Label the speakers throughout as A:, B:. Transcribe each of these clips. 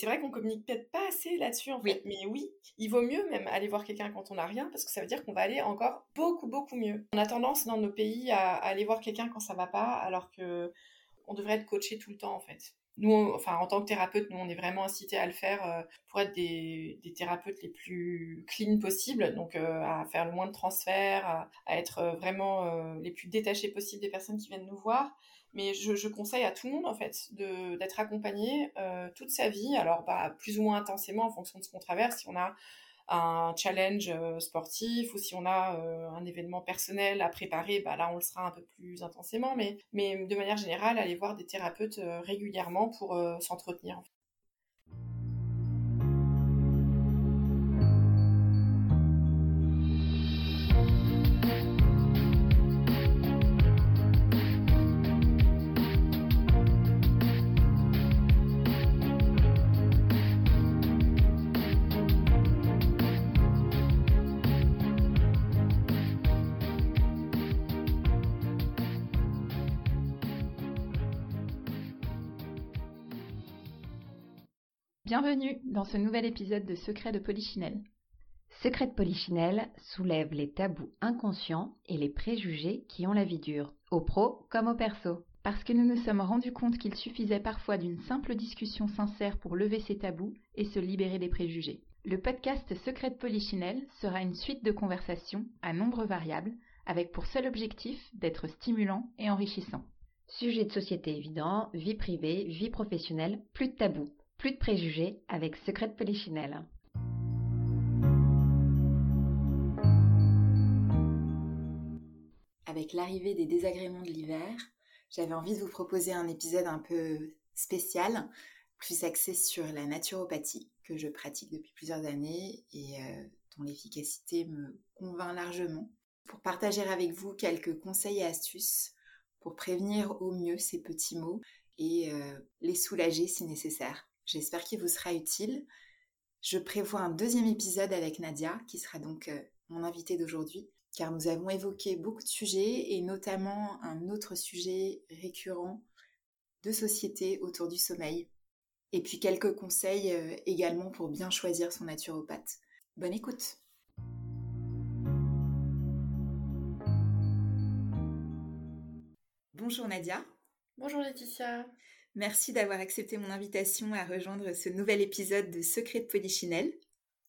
A: c'est vrai qu'on communique peut-être pas assez là-dessus en fait. Mais oui, il vaut mieux même aller voir quelqu'un quand on n'a rien parce que ça veut dire qu'on va aller encore beaucoup beaucoup mieux. On a tendance dans nos pays à, aller voir quelqu'un quand ça va pas, alors que on devrait être coaché tout le temps en fait. Nous, enfin en tant que thérapeute, nous on est vraiment incités à le faire euh, pour être des, thérapeutes les plus clean possibles, donc euh, à faire le moins de transferts, à, être euh, vraiment les plus détachés possibles des personnes qui viennent nous voir. Mais je, conseille à tout le monde en fait d'être accompagné euh, toute sa vie. Alors bah, plus ou moins intensément en fonction de ce qu'on traverse. Si on a un challenge euh, sportif ou si on a euh, un événement personnel à préparer, bah là on le sera un peu plus intensément. Mais de manière générale, aller voir des thérapeutes régulièrement pour s'entretenir.
B: Bienvenue dans ce nouvel épisode de Secret de Polichinelle.
C: Secret de Polichinelle soulève les tabous inconscients et les préjugés qui ont la vie dure, au pro comme au perso.
B: Parce que nous nous sommes rendus compte qu'il suffisait parfois d'une simple discussion sincère pour lever ces tabous et se libérer des préjugés. Le podcast Secret de Polichinelle sera une suite de conversations à nombre variables, avec pour seul objectif d'être stimulant et enrichissant.
C: Sujet de société évident, vie privée, vie professionnelle, plus de tabous. Plus de préjugés avec Secret de Polichinelle.
D: Avec l'arrivée des désagréments de l'hiver, j'avais envie de vous proposer un épisode un peu spécial, plus axé sur la naturopathie, que je pratique depuis plusieurs années et euh, dont l'efficacité me convainc largement, pour partager avec vous quelques conseils et astuces pour prévenir au mieux ces petits maux et euh, les soulager si nécessaire. J'espère qu'il vous sera utile. Je prévois un deuxième épisode avec Nadia, qui sera donc euh, mon invitée d'aujourd'hui, car nous avons évoqué beaucoup de sujets, et notamment un autre sujet récurrent de société autour du sommeil. Et puis quelques conseils euh, également pour bien choisir son naturopathe. Bonne écoute Bonjour Nadia.
A: Bonjour Laetitia.
D: Merci d'avoir accepté mon invitation à rejoindre ce nouvel épisode de Secret de Polichinelle.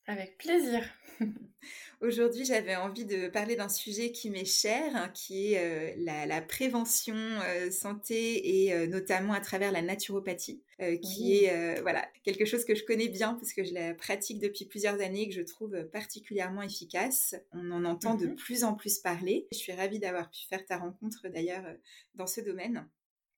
A: Avec plaisir.
D: Aujourd'hui, j'avais envie de parler d'un sujet qui m'est cher, hein, qui est euh, la, prévention euh, santé et euh, notamment à travers la naturopathie, qui est voilà quelque chose que je connais bien parce que je la pratique depuis plusieurs années et que je trouve particulièrement efficace. On en entend de mhm. plus en plus parler. Je suis ravie d'avoir pu faire ta rencontre d'ailleurs dans ce domaine.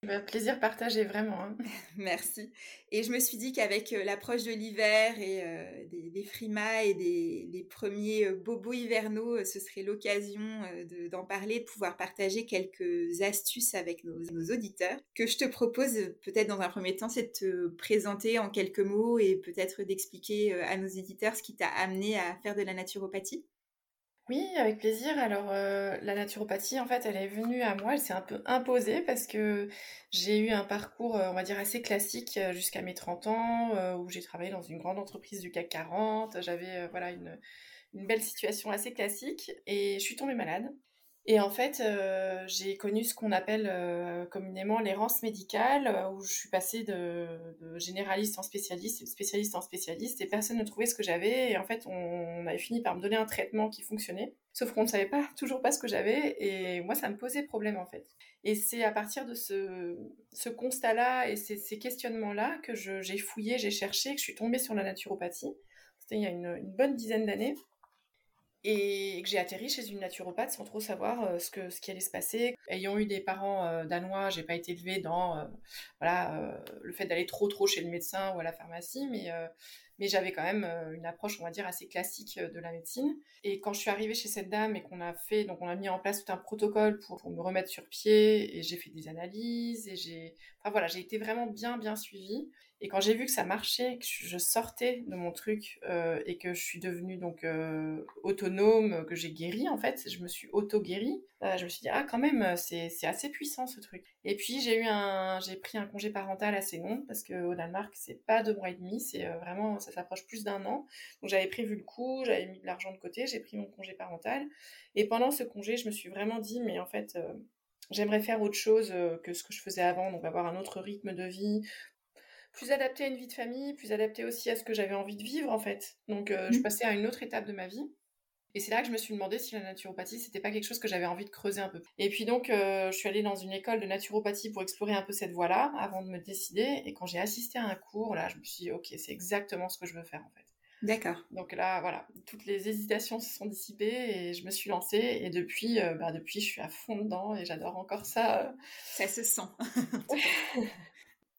A: Bah, plaisir partagé, vraiment. Hein.
D: Merci. Et je me suis dit qu'avec euh, l'approche de l'hiver et euh, des, frimas et des premiers euh, bobos hivernaux, ce serait l'occasion d'en parler, de pouvoir partager quelques astuces avec nos, nos auditeurs. Que je te propose peut-être dans un premier temps, c'est de te présenter en quelques mots et peut-être d'expliquer à nos éditeurs ce qui t'a amené à faire de la naturopathie.
A: Oui, avec plaisir. Alors euh, la naturopathie, en fait, elle est venue à moi, elle s'est un peu imposée parce que j'ai eu un parcours, euh, on va dire, assez classique euh, jusqu'à mes 30 ans, où j'ai travaillé dans une grande entreprise du CAC 40. J'avais voilà une, une belle situation assez classique et je suis tombée malade. Et en fait, euh, j'ai connu ce qu'on appelle euh, communément l'errance médicale, euh, où je suis passée de, généraliste en spécialiste, spécialiste en spécialiste, et personne ne trouvait ce que j'avais. Et en fait, on, avait fini par me donner un traitement qui fonctionnait, sauf qu'on ne savait pas toujours pas ce que j'avais. Et moi, ça me posait problème en fait. Et c'est à partir de ce, constat-là et ces, ces questionnements-là que j'ai fouillé, j'ai cherché, que je suis tombée sur la naturopathie. C'était il y a une bonne dizaine d'années et que j'ai atterri chez une naturopathe sans trop savoir euh, ce que ce qui allait se passer. Ayant eu des parents euh, danois, j'ai pas été élevée dans euh, voilà le fait d'aller trop trop chez le médecin ou à la pharmacie, mais mais j'avais quand même une approche on va dire assez classique de la médecine. Et quand je suis arrivée chez cette dame et qu'on a fait donc on a mis en place tout un protocole pour, pour me remettre sur pied et j'ai fait des analyses et j'ai enfin voilà j'ai été vraiment bien bien suivie Et quand j'ai vu que ça marchait, que je sortais de mon truc euh, et que je suis devenue donc euh, autonome, que j'ai guéri en fait, je me suis auto-guérie, euh, je me suis dit ah quand même c'est assez puissant ce truc. Et puis j'ai eu un j'ai pris un congé parental assez long parce que au Danemark c'est pas deux mois et demi, c'est vraiment ça s'approche plus d'un an. Donc j'avais prévu le coup, j'avais mis de l'argent de côté, j'ai pris mon congé parental et pendant ce congé je me suis vraiment dit mais en fait j'aimerais faire autre chose que ce que je faisais avant, donc avoir un autre rythme de vie, plus adapté à une vie de famille, plus adapté aussi à ce que j'avais envie de vivre en fait. Donc euh, je mmh. passais à une autre étape de ma vie. Et c'est là que je me suis demandé si la naturopathie, c'était pas quelque chose que j'avais envie de creuser un peu. Et puis donc, euh, je suis allée dans une école de naturopathie pour explorer un peu cette voie-là, avant de me décider. Et quand j'ai assisté à un cours, là, je me suis dit, ok, c'est exactement ce que je veux faire en fait.
D: D'accord.
A: Donc là, voilà, toutes les hésitations se sont dissipées et je me suis lancée. Et depuis, euh, bah, depuis, je suis à fond dedans et j'adore encore ça.
D: Ça se sent.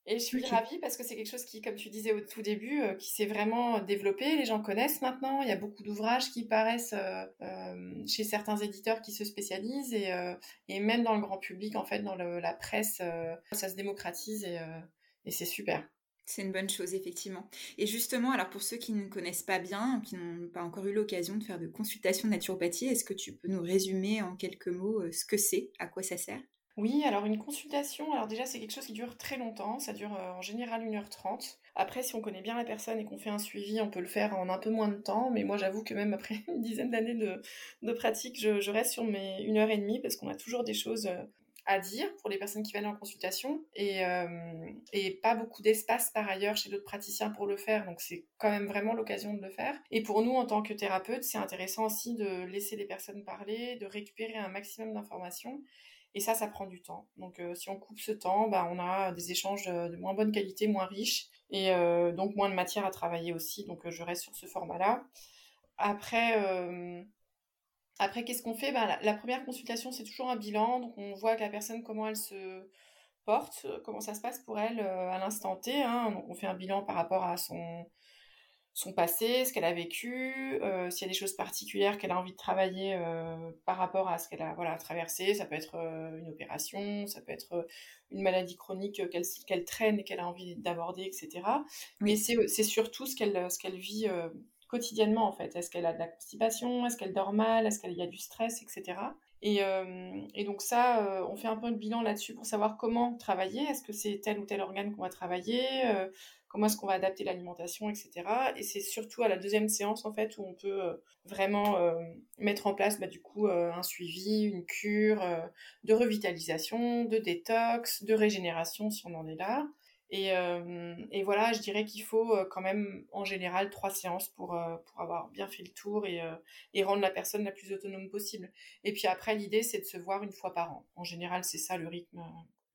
A: Et je suis ravie parce que c'est quelque chose qui, comme tu disais au tout début, euh, qui s'est vraiment développé. Les gens connaissent maintenant. Il y a beaucoup d'ouvrages qui paraissent euh, chez certains éditeurs qui se spécialisent et, et, même dans le grand public, en fait, dans la presse, ça se démocratise et, et c'est super.
D: C'est une bonne chose, effectivement. Et justement, alors pour ceux qui ne connaissent pas bien, qui n'ont pas encore eu l'occasion de faire de consultation de naturopathie, est-ce que tu peux nous résumer en quelques mots ce que c'est, à quoi ça sert?
A: Oui, alors une consultation, alors déjà c'est quelque chose qui dure très longtemps, ça dure euh, en général 1h30. Après, si on connaît bien la personne et qu'on fait un suivi, on peut le faire en un peu moins de temps, mais moi j'avoue que même après une dizaine d'années de, pratique, je, reste sur mes 1h30 parce qu'on a toujours des choses euh, à dire pour les personnes qui viennent en consultation et, euh, et pas beaucoup d'espace par ailleurs chez d'autres praticiens pour le faire, donc c'est quand même vraiment l'occasion de le faire. Et pour nous, en tant que thérapeute, c'est intéressant aussi de laisser les personnes parler, de récupérer un maximum d'informations et ça, ça prend du temps. Donc, euh, si on coupe ce temps, bah, on a des échanges de, moins bonne qualité, moins riches, et euh, donc moins de matière à travailler aussi. Donc, je reste sur ce format-là. Après, après qu'est-ce qu'on fait? Bah, la, première consultation, c'est toujours un bilan. Donc, on voit que la personne, comment elle se porte, comment ça se passe pour elle à l'instant T. Hein. Donc, on fait un bilan par rapport à son son passé, ce qu'elle a vécu, euh, s'il y a des choses particulières qu'elle a envie de travailler euh, par rapport à ce qu'elle a voilà, traversé. Ça peut être euh, une opération, ça peut être une maladie chronique qu'elle traîne et qu'elle a envie d'aborder, etc. Mais c'est surtout ce qu'elle qu'elle vit quotidiennement, en fait. Est-ce qu'elle a de la constipation? Est-ce qu'elle dort mal? Est-ce qu'il y a du stress, etc. Et, et, donc ça, on fait un peu de bilan là-dessus pour savoir comment travailler. Est-ce que c'est tel ou tel organe qu'on va travailler? Comment est-ce qu'on va adapter l'alimentation, etc. Et c'est surtout à la deuxième séance, en fait, où on peut euh, vraiment euh, mettre en place, bah, du coup, euh, un suivi, une cure de revitalisation, de détox, de régénération, si on en est là. Et, et voilà, je dirais qu'il faut quand même, en général, trois séances pour, pour avoir bien fait le tour et, et rendre la personne la plus autonome possible. Et puis après, l'idée, c'est de se voir une fois par an. En général, c'est ça le rythme.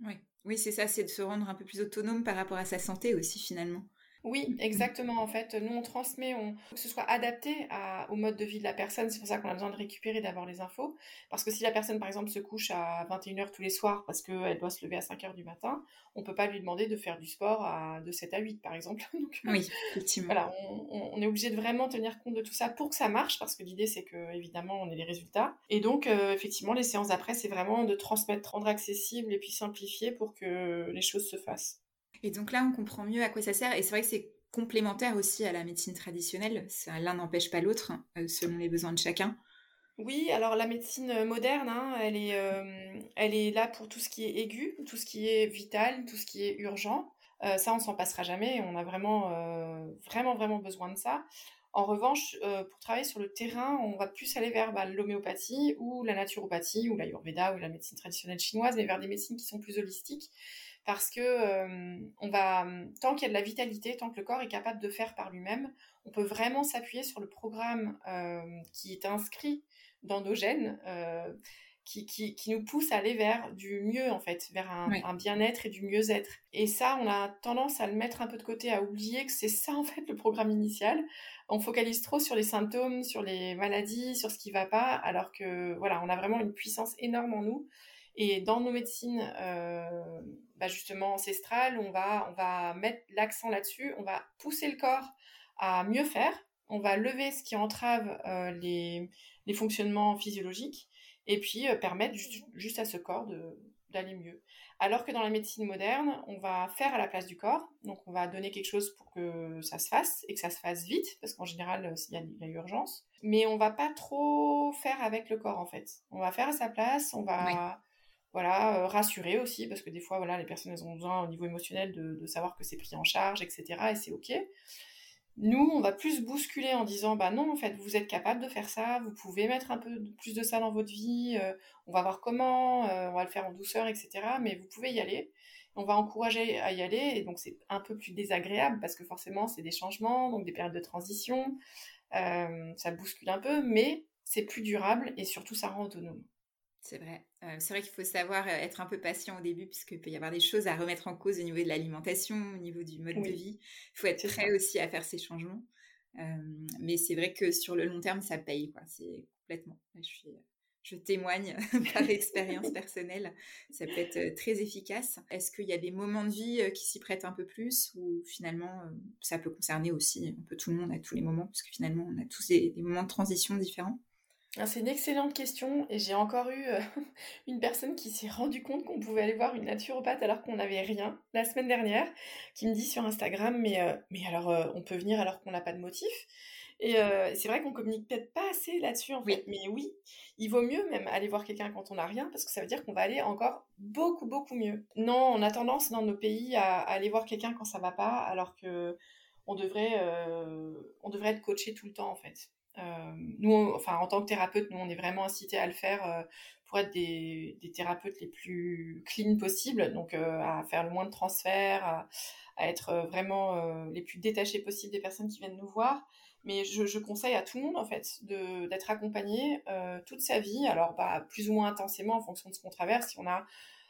D: Oui. Oui, c'est ça, c'est de se rendre un peu plus autonome par rapport à sa santé aussi finalement.
A: Oui, exactement. En fait, nous, on transmet, on... que ce soit adapté au mode de vie de la personne. C'est pour ça qu'on a besoin de récupérer d'abord les infos. Parce que si la personne, par exemple, se couche à 21h tous les soirs parce qu'elle doit se lever à 5h du matin, on peut pas lui demander de faire du sport à... de 7 à 8, par exemple.
D: oui, effectivement.
A: Voilà, on, est obligé de vraiment tenir compte de tout ça pour que ça marche, parce que l'idée, c'est que, évidemment, on ait les résultats. Et donc, euh, effectivement, les séances d'après, c'est vraiment de transmettre, rendre accessible et puis simplifier pour que les choses se fassent.
D: Et donc là, on comprend mieux à quoi ça sert. Et c'est vrai que c'est complémentaire aussi à la médecine traditionnelle. L'un n'empêche pas l'autre, euh, selon les besoins de chacun.
A: Oui, alors la médecine moderne, hein, elle, est, euh, elle est là pour tout ce qui est aigu, tout ce qui est vital, tout ce qui est urgent. Euh, ça, on s'en passera jamais. On a vraiment, vraiment, vraiment besoin de ça. En revanche, pour travailler sur le terrain, on va plus aller vers bah, l'homéopathie ou la naturopathie ou l'ayurveda ou la médecine traditionnelle chinoise, mais vers des médecines qui sont plus holistiques parce que euh, on va tant qu'il y a de la vitalité, tant que le corps est capable de faire par lui-même, on peut vraiment s'appuyer sur le programme euh, qui est inscrit dans nos gènes. Euh, qui, qui, qui, nous pousse à aller vers du mieux en fait, vers un, un bien-être et du mieux-être. Et ça, on a tendance à le mettre un peu de côté, à oublier que c'est ça en fait le programme initial. On focalise trop sur les symptômes, sur les maladies, sur ce qui va pas, alors que voilà, on a vraiment une puissance énorme en nous. Et dans nos médecines euh, bah, justement ancestrales, on va, on va mettre l'accent là-dessus, on va pousser le corps à mieux faire, on va lever ce qui entrave euh, les, les, fonctionnements physiologiques, et puis euh, permettre juste, à ce corps d'aller mieux. Alors que dans la médecine moderne, on va faire à la place du corps, donc on va donner quelque chose pour que ça se fasse et que ça se fasse vite, parce qu'en général, il y, a, urgence. Mais on va pas trop faire avec le corps en fait. On va faire à sa place, on va voilà rassurer aussi, parce que des fois, voilà, les personnes elles ont besoin au niveau émotionnel de, savoir que c'est pris en charge, etc. Et c'est ok. Nous, on va plus bousculer en disant bah non, en fait, vous êtes capable de faire ça, vous pouvez mettre un peu plus de ça dans votre vie, euh, on va voir comment, euh, on va le faire en douceur, etc. Mais vous pouvez y aller. On va encourager à y aller, et donc c'est un peu plus désagréable parce que forcément, c'est des changements, donc des périodes de transition, euh, ça bouscule un peu, mais c'est plus durable et surtout ça rend autonome.
D: C'est vrai. Euh, c'est vrai qu'il faut savoir euh, être un peu patient au début, puisqu'il peut y avoir des choses à remettre en cause au niveau de l'alimentation, au niveau du mode de vie. Il faut être prêt aussi à faire ces changements. Euh, mais c'est vrai que sur le long terme, ça paye. C'est complètement. Je, je témoigne par expérience personnelle. Ça peut être très efficace. Est-ce qu'il y a des moments de vie qui s'y prêtent un peu plus ou finalement ça peut concerner aussi un peu tout le monde à tous les moments, parce que finalement on a tous des moments de transition différents?
A: C'est une excellente question et j'ai encore eu euh, une personne qui s'est rendu compte qu'on pouvait aller voir une naturopathe alors qu'on n'avait rien la semaine dernière, qui me dit sur Instagram mais, euh, mais alors euh, on peut venir alors qu'on n'a pas de motif? Et c'est vrai qu'on communique peut-être pas assez là-dessus en fait, mais oui, il vaut mieux même aller voir quelqu'un quand on n'a rien parce que ça veut dire qu'on va aller encore beaucoup beaucoup mieux. Non, on a tendance dans nos pays à, aller voir quelqu'un quand ça va pas alors que on devrait on devrait être coaché tout le temps en fait. Euh, nous, enfin, en tant que thérapeute, nous, on est vraiment incités à le faire euh, pour être des, thérapeutes les plus clean possibles, donc euh, à faire le moins de transferts, à, être vraiment les plus détachés possibles des personnes qui viennent nous voir. Mais je, conseille à tout le monde, en fait, d'être accompagné toute sa vie, alors bah, plus ou moins intensément en fonction de ce qu'on traverse. Si on a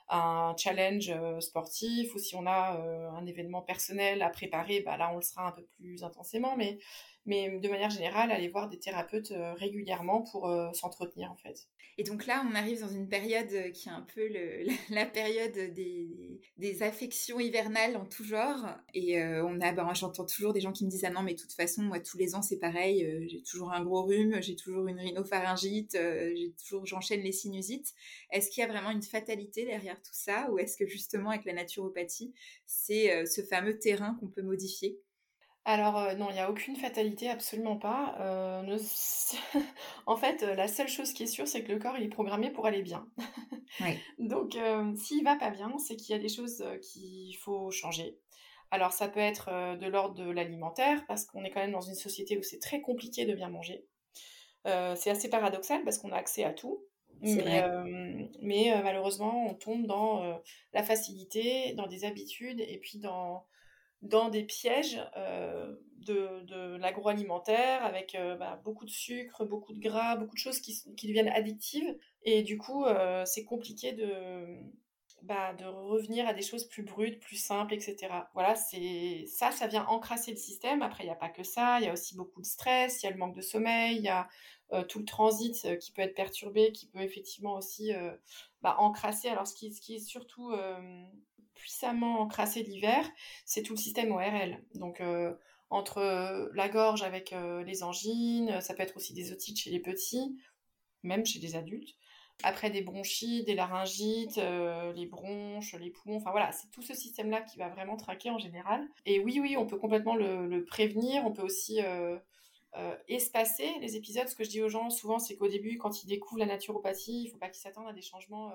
A: un challenge sportif ou si on a un événement personnel à préparer, bah là on le sera un peu plus intensément, mais mais de manière générale, aller voir des thérapeutes euh, régulièrement pour euh, s'entretenir en fait.
D: Et donc là, on arrive dans une période euh, qui est un peu la, période des, affections hivernales en tout genre. Et on a, ben, j'entends toujours des gens qui me disent ah non mais de toute façon moi tous les ans c'est pareil, j'ai toujours un gros rhume, j'ai toujours une rhinopharyngite, j'ai toujours j'enchaîne les sinusites. Est-ce qu'il y a vraiment une fatalité derrière tout ça? Ou est-ce que justement avec la naturopathie c'est ce fameux terrain qu'on peut modifier?
A: Alors euh, non, il n'y a aucune fatalité, absolument pas. Euh, en fait, euh, la seule chose qui est sûre, c'est que le corps il est programmé pour aller bien. Donc, s'il va pas bien, c'est qu'il y a des choses qu'il faut changer. Alors, ça peut être de l'ordre de l'alimentaire, parce qu'on est quand même dans une société où c'est très compliqué de bien manger. c'est assez paradoxal parce qu'on a accès à tout. Mais, mais malheureusement, on tombe dans la facilité, dans des habitudes et puis dans dans des pièges euh, de, de l'agroalimentaire avec euh, bah, beaucoup de sucre, beaucoup de gras, beaucoup de choses qui, qui deviennent addictives. Et du coup, euh, c'est compliqué de, bah, de revenir à des choses plus brutes, plus simples, etc. Voilà, c'est ça, ça vient encrasser le système. Après, il n'y a pas que ça, il y a aussi beaucoup de stress, il y a le manque de sommeil, il y a tout le transit qui peut être perturbé, qui peut effectivement aussi bah, encrasser. Alors, ce qui, ce qui est surtout puissamment encrassé l'hiver, c'est tout le système ORL. Donc euh, entre euh, la gorge avec euh, les angines, ça peut être aussi des otites chez les petits, même chez les adultes. Après des bronchites, des laryngites, les bronches, les poumons, enfin voilà, c'est tout ce système-là qui va vraiment traquer en général. Et oui, oui, on peut complètement le, prévenir, on peut aussi espacer les épisodes. Ce que je dis aux gens souvent, c'est qu'au début, quand ils découvrent la naturopathie, il ne faut pas qu'ils s'attendent à des changements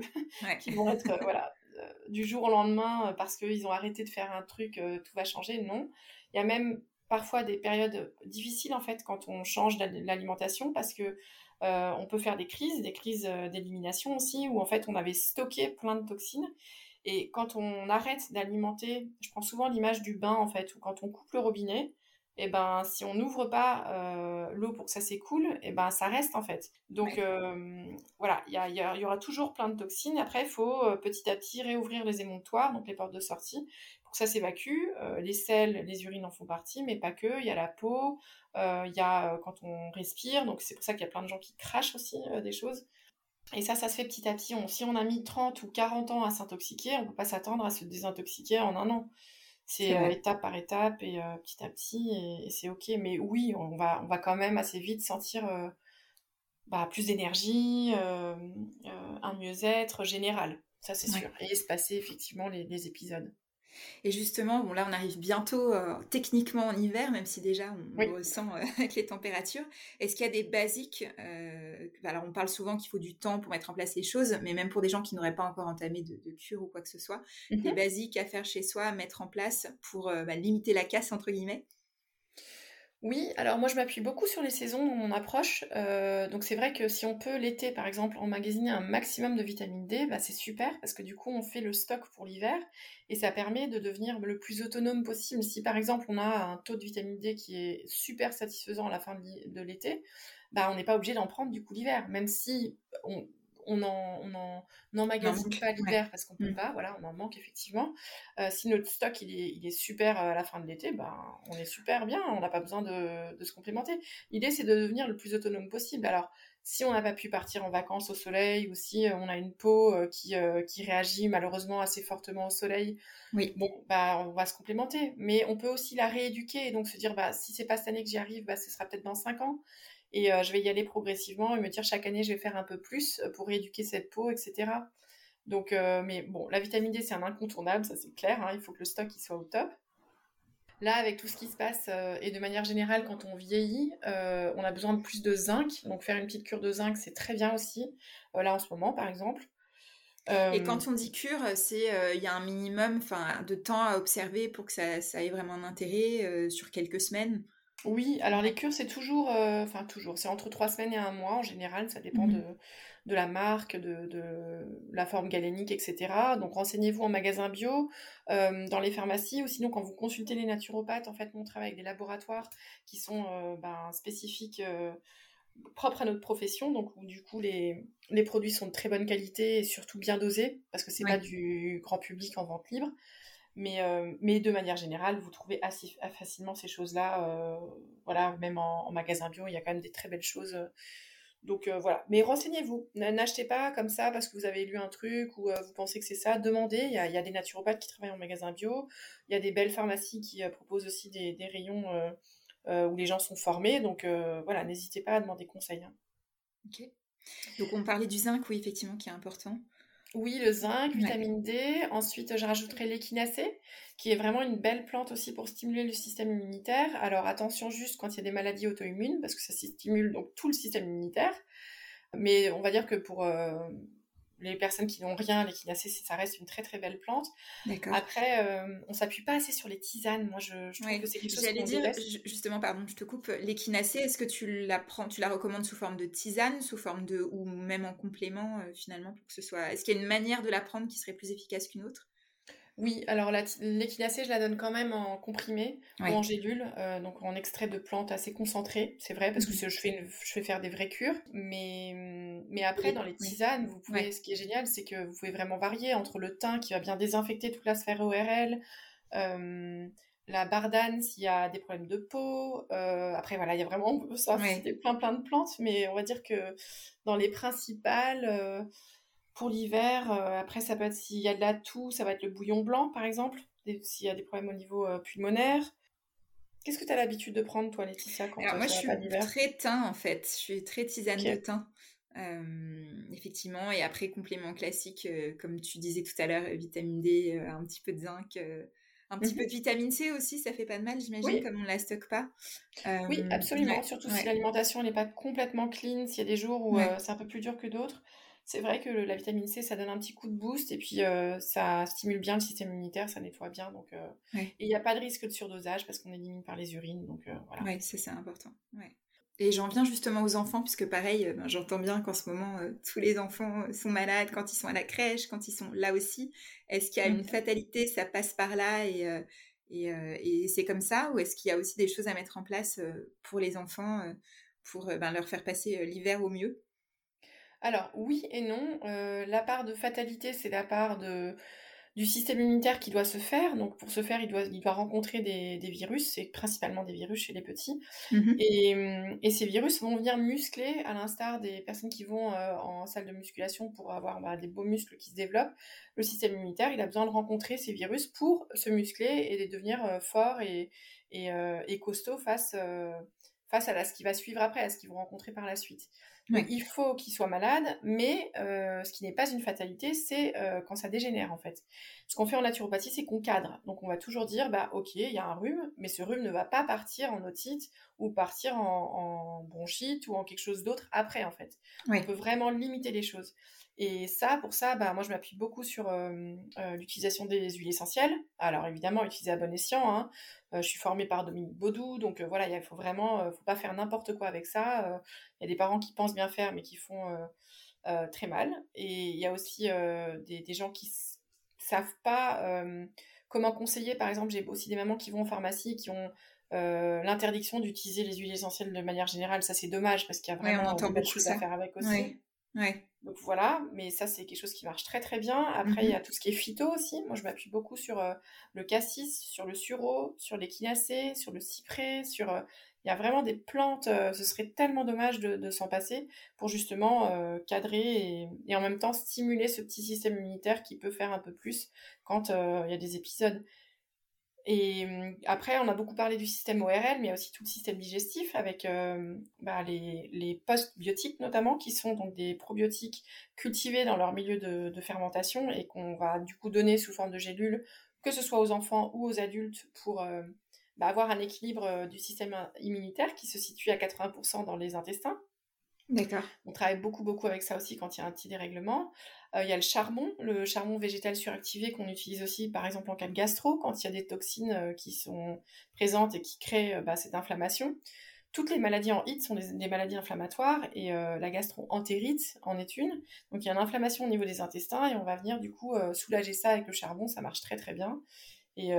A: qui, vont être euh, voilà, euh, du jour au lendemain euh, parce qu'ils ont arrêté de faire un truc, tout va changer. Non. Il y a même parfois des périodes difficiles en fait quand on change l'alimentation parce que on peut faire des crises, des crises d'élimination aussi où en fait on avait stocké plein de toxines et quand on arrête d'alimenter, je prends souvent l'image du bain en fait, où quand on coupe le robinet, et ben si on n'ouvre pas euh, l'eau pour que ça s'écoule, et ben ça reste en fait. Donc euh, voilà, il y, aura toujours plein de toxines. Après, il faut euh, petit à petit réouvrir les émonctoires, donc les portes de sortie, pour que ça s'évacue. les sels, les urines en font partie, mais pas que. Il y a la peau, il y a quand on respire, donc c'est pour ça qu'il y a plein de gens qui crachent aussi des choses. Et ça, ça se fait petit à petit. si on a mis 30 ou 40 ans à s'intoxiquer, on ne peut pas s'attendre à se désintoxiquer en un an. C'est euh, étape par étape et euh, petit à petit et, c'est ok. Mais oui, on va, on va quand même assez vite sentir euh, bah, plus d'énergie, un mieux-être général, ça c'est sûr, et espacer effectivement les épisodes.
D: Et justement, bon là on arrive bientôt euh, techniquement en hiver, même si déjà on, ressent euh, avec les températures. Est-ce qu'il y a des basiques euh, Alors on parle souvent qu'il faut du temps pour mettre en place les choses, mais même pour des gens qui n'auraient pas encore entamé de, cure ou quoi que ce soit, des mhm. basiques à faire chez soi, à mettre en place pour bah, limiter la casse entre guillemets?
A: Oui, alors moi je m'appuie beaucoup sur les saisons dans mon approche. Euh, donc c'est vrai que si on peut l'été par exemple emmagasiner un maximum de vitamine D, bah, c'est super parce que du coup on fait le stock pour l'hiver et ça permet de devenir le plus autonome possible. Si par exemple on a un taux de vitamine D qui est super satisfaisant à la fin de l'été, bah, on n'est pas obligé d'en prendre du coup l'hiver, même si on, on en, on emmagasine pas l'hiver parce qu'on peut mm. pas, voilà, on en manque effectivement. Euh, si notre stock il est, super euh, à la fin de l'été, ben on est super bien, on n'a pas besoin de, se complémenter. L'idée c'est de devenir le plus autonome possible. Alors si on n'a pas pu partir en vacances au soleil ou si euh, on a une peau qui, qui réagit malheureusement assez fortement au soleil, oui. bon, bah, on va se complémenter. Mais on peut aussi la rééduquer et donc se dire, bah, si c'est pas cette année que j'y arrive, bah, ce sera peut-être dans 5 ans et euh, je vais y aller progressivement et me dire chaque année je vais faire un peu plus euh, pour rééduquer cette peau, etc. Donc, euh, mais bon, la vitamine D c'est un incontournable, ça c'est clair. Hein, il faut que le stock il soit au top. Là, avec tout ce qui se passe et de manière générale, quand on vieillit, on a besoin de plus de zinc. Donc, faire une petite cure de zinc, c'est très bien aussi. là, en ce moment, par exemple.
D: Et quand on dit cure, c'est il y a un minimum, de temps à observer pour que ça, ça ait vraiment un intérêt sur quelques semaines?
A: Oui, alors les cures, c'est toujours, euh, enfin toujours, c'est entre trois semaines et un mois en général, ça dépend de, mmh de la marque, de, de la forme galénique, etc. Donc renseignez-vous en magasin bio, euh, dans les pharmacies, ou sinon quand vous consultez les naturopathes, en fait, on travaille avec des laboratoires qui sont euh, ben, spécifiques, propres à notre profession, donc où du coup les, les produits sont de très bonne qualité et surtout bien dosés, parce que c'est pas du grand public en vente libre. Mais, euh, mais de manière générale, vous trouvez assez facilement ces choses-là. Euh, voilà, même en, magasin bio, il y a quand même des très belles choses. Euh. Donc voilà. Mais renseignez-vous. N'achetez pas comme ça parce que vous avez lu un truc ou vous pensez que c'est ça. Demandez. Il y, a, des naturopathes qui travaillent en magasin bio. Il y a des belles pharmacies qui proposent aussi des, rayons où les gens sont formés. Donc voilà, n'hésitez pas à demander conseil. Hein.
D: Ok. Donc on parlait du zinc, oui, effectivement, qui est important.
A: Oui, le zinc, vitamine D. Ensuite, je rajouterai l'échinacée, qui est vraiment une belle plante aussi pour stimuler le système immunitaire. Alors attention juste quand il y a des maladies auto-immunes, parce que ça stimule donc tout le système immunitaire. Mais on va dire que pour euh, les personnes qui n'ont rien, l'échinacée, ça reste une très très belle plante. Après, euh, on s'appuie pas assez sur les tisanes. Moi, je, trouve que c'est quelque chose
D: J'allais dire, justement, pardon, je te coupe. L'échinacée, est-ce que tu la prends, tu la recommandes sous forme de tisane, sous forme de, ou même en complément euh, finalement pour que ce soit. Est-ce qu'il y a une manière de la prendre qui serait plus efficace qu'une autre?
A: Oui, alors l'équinacée, je la donne quand même en comprimé ou en gélule, euh, donc en extrait de plantes assez concentré, c'est vrai, parce que mhm. je, fais je fais faire des vraies cures. Mais, mais après, dans les tisanes, vous pouvez, ce qui est génial, c'est que vous pouvez vraiment varier entre le thym qui va bien désinfecter toute la sphère ORL, euh, la bardane s'il y a des problèmes de peau. Euh, après, voilà, il y a vraiment ça, plein plein de plantes, mais on va dire que dans les principales pour l'hiver, euh, après, ça peut être s'il y a de la toux, ça va être le bouillon blanc, par exemple, s'il y a des problèmes au niveau euh, pulmonaire. Qu'est-ce que tu as l'habitude de prendre, toi, Laetitia, quand
D: Alors, moi, je suis très thym, en fait. Je suis très tisane de thym. Euh, effectivement, et après, complément classique, comme tu disais tout à l'heure, vitamine D, un petit peu de zinc. Un petit peu mhm. de vitamine C aussi, ça fait pas de mal, j'imagine, comme on la stocke pas.
A: oui, absolument. Surtout si l'alimentation n'est pas complètement clean, s'il y a des jours où c'est un peu plus dur que d'autres c'est vrai que la vitamine C, ça donne un petit coup de boost et puis euh, ça stimule bien le système immunitaire, ça nettoie bien. Donc, euh, Et il n'y a pas de risque de surdosage parce qu'on élimine par les urines. Donc, euh, voilà.
D: Oui, ça c'est important. Et j'en viens justement aux enfants, puisque pareil, ben, j'entends bien qu'en ce moment, tous les enfants sont malades quand ils sont à la crèche, quand ils sont là aussi. Est-ce qu'il y a une mmh. fatalité, ça passe par là et, et, c'est comme ça Ou est-ce qu'il y a aussi des choses à mettre en place pour les enfants pour ben, leur faire passer l'hiver au mieux?
A: Alors oui et non. Euh, la part de fatalité, c'est la part de, du système immunitaire qui doit se faire. Donc pour ce faire, il doit, il doit rencontrer des, virus, c'est principalement des virus chez les petits. Mmh et, ces virus vont venir muscler, à l'instar des personnes qui vont euh, en salle de musculation pour avoir bah, des beaux muscles qui se développent. Le système immunitaire, il a besoin de rencontrer ces virus pour se muscler et de devenir euh, fort et, et, costaud face, face à ce qui va suivre après, à ce qu'ils vont rencontrer par la suite. Il faut qu'il soit malade, mais euh, ce qui n'est pas une fatalité, c'est euh, quand ça dégénère en fait. Ce qu'on fait en naturopathie, c'est qu'on cadre. Donc on va toujours dire, bah ok, il y a un rhume, mais ce rhume ne va pas partir en otite ou partir en, bronchite ou en quelque chose d'autre après en fait. On peut vraiment limiter les choses. Et ça, pour ça, bah, moi, je m'appuie beaucoup sur euh, euh, l'utilisation des huiles essentielles. Alors, évidemment, utiliser à bon escient. Hein. Euh, je suis formée par Dominique Baudou, donc voilà, il faut vraiment, faut pas faire n'importe quoi avec ça. Il y a des parents qui pensent bien faire, mais qui font très mal. Et il y a aussi des, des, gens qui savent pas comment conseiller. Par exemple, j'ai aussi des mamans qui vont en pharmacie qui ont l'interdiction d'utiliser les huiles essentielles de manière générale. Ça, c'est dommage parce qu'il y a vraiment beaucoup de choses à faire avec aussi. Donc voilà, mais ça c'est quelque chose qui marche très très bien. Après il y a mhm. tout ce qui est phyto aussi. Moi je m'appuie beaucoup sur euh, le cassis, sur le sureau, sur l'échinacée, sur le cyprès, sur euh, il y a vraiment des plantes. Euh, ce serait tellement dommage de, s'en passer pour justement cadrer et, en même temps stimuler ce petit système immunitaire qui peut faire un peu plus quand il y a des épisodes. Et hum, après, on a beaucoup parlé du système ORL, mais il y a aussi tout le système digestif avec euh, bah, les, post-biotiques notamment, qui sont donc des probiotiques cultivés dans leur milieu de, fermentation et qu'on va du coup donner sous forme de gélules, que ce soit aux enfants ou aux adultes, pour euh, bah, avoir un équilibre euh, du système immunitaire qui se situe à 80% dans les intestins.
D: D'accord.
A: On travaille beaucoup, beaucoup avec ça aussi quand il y a un petit dérèglement. Euh, il y a le charbon, le charbon végétal suractivé qu'on utilise aussi, par exemple, en cas de gastro, quand il y a des toxines euh, qui sont présentes et qui créent euh, bah, cette inflammation. Toutes les maladies en HIT sont des, maladies inflammatoires et la gastro-entérite en est une. Donc il y a une inflammation au niveau des intestins et on va venir du coup soulager ça avec le charbon, ça marche très très bien. Et,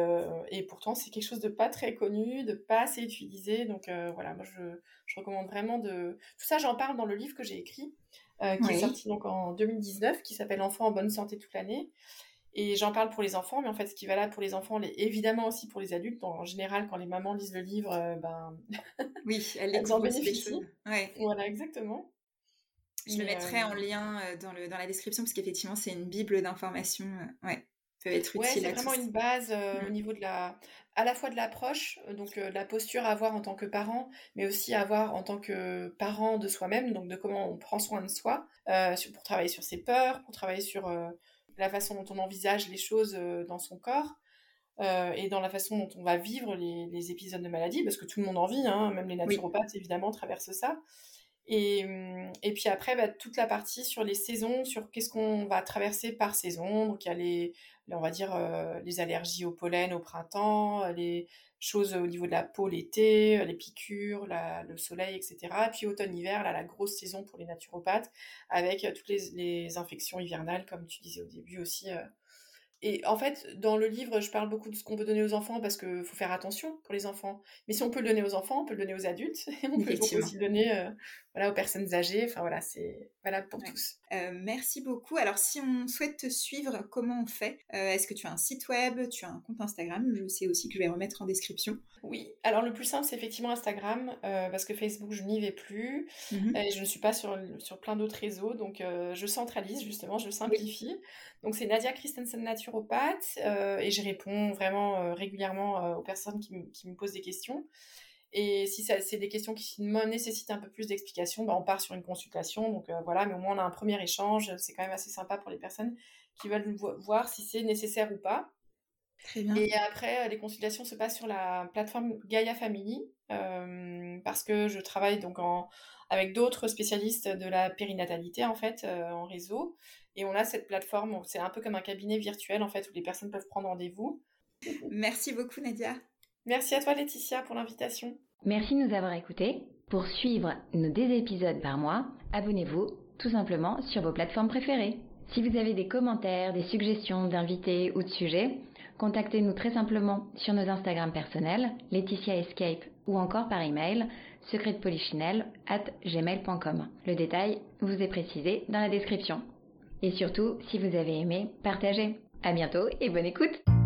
A: et pourtant, c'est quelque chose de pas très connu, de pas assez utilisé. Donc voilà, moi je, je, recommande vraiment de. Tout ça, j'en parle dans le livre que j'ai écrit. Euh, qui est sorti donc en 2019, qui s'appelle Enfants en bonne santé toute l'année. Et j'en parle pour les enfants, mais en fait, ce qui est valable pour les enfants, est évidemment aussi pour les adultes. en général, quand les mamans lisent le livre, euh, ben,
D: oui, elles, en bénéficient.
A: Ouais. Voilà, exactement.
D: Je le mettrai en euh, lien dans, le, dans la description, parce qu'effectivement, c'est une bible d'informations. ouais peut être utile.
A: c'est vraiment une base au mmh. niveau de la, à la fois de l'approche, euh, donc euh, de la posture à avoir en tant que parent, mais aussi à avoir en tant que parent de soi-même, donc de comment on prend soin de soi, euh, pour travailler sur ses peurs, pour travailler sur la façon dont on envisage les choses dans son corps. et dans la façon dont on va vivre les, épisodes de maladie, parce que tout le monde en vit, hein, même les naturopathes évidemment traversent ça. Et, hum, et puis après, bah, toute la partie sur les saisons, sur qu'est-ce qu'on va traverser par saison. Donc il y a les, on va dire, euh, les allergies au pollen au printemps, euh, les choses au niveau de la peau l'été, euh, les piqûres, le soleil, etc. Et puis automne-hiver, là, la grosse saison pour les naturopathes, avec toutes les, les, infections hivernales, comme tu disais au début aussi, et en fait, dans le livre, je parle beaucoup de ce qu'on peut donner aux enfants parce qu'il faut faire attention pour les enfants. Mais si on peut le donner aux enfants, on peut le donner aux adultes. Et on peut aussi le donner euh, voilà, aux personnes âgées. Enfin voilà, c'est valable pour tous.
D: Euh, merci beaucoup. Alors, si on souhaite te suivre, comment on fait? Euh, Est-ce que tu as un site web? Tu as un compte Instagram? Je sais aussi que je vais remettre en description.
A: Oui, alors le plus simple, c'est effectivement Instagram parce que Facebook, je n'y vais plus. Mmh et je ne suis pas sur, sur plein d'autres réseaux. Donc, je centralise justement, je simplifie. Donc c'est Nadia Christensen naturopathe euh, et je réponds vraiment euh, régulièrement euh, aux personnes qui, me posent des questions. Et si c'est des questions qui nécessitent un peu plus d'explications, bah, on part sur une consultation. Donc voilà, mais au moins on a un premier échange. C'est quand même assez sympa pour les personnes qui veulent voir si c'est nécessaire ou pas.
D: Très bien.
A: Et après, les consultations se passent sur la plateforme Gaia Family parce que je travaille donc en, avec d'autres spécialistes de la périnatalité en fait en réseau et on a cette plateforme, c'est un peu comme un cabinet virtuel en fait où les personnes peuvent prendre rendez-vous.
D: Merci beaucoup Nadia.
A: Merci à toi Laetitia pour l'invitation.
C: Merci de nous avoir écoutés. Pour suivre nos deux épisodes par mois, abonnez-vous tout simplement sur vos plateformes préférées. Si vous avez des commentaires, des suggestions d'invités ou de sujets, contactez-nous très simplement sur nos Instagram personnels, Laetitia Escape ou encore par email secretpolichinelle at gmail.com. Le détail vous est précisé dans la description. Et surtout, si vous avez aimé, partagez. À bientôt et bonne écoute!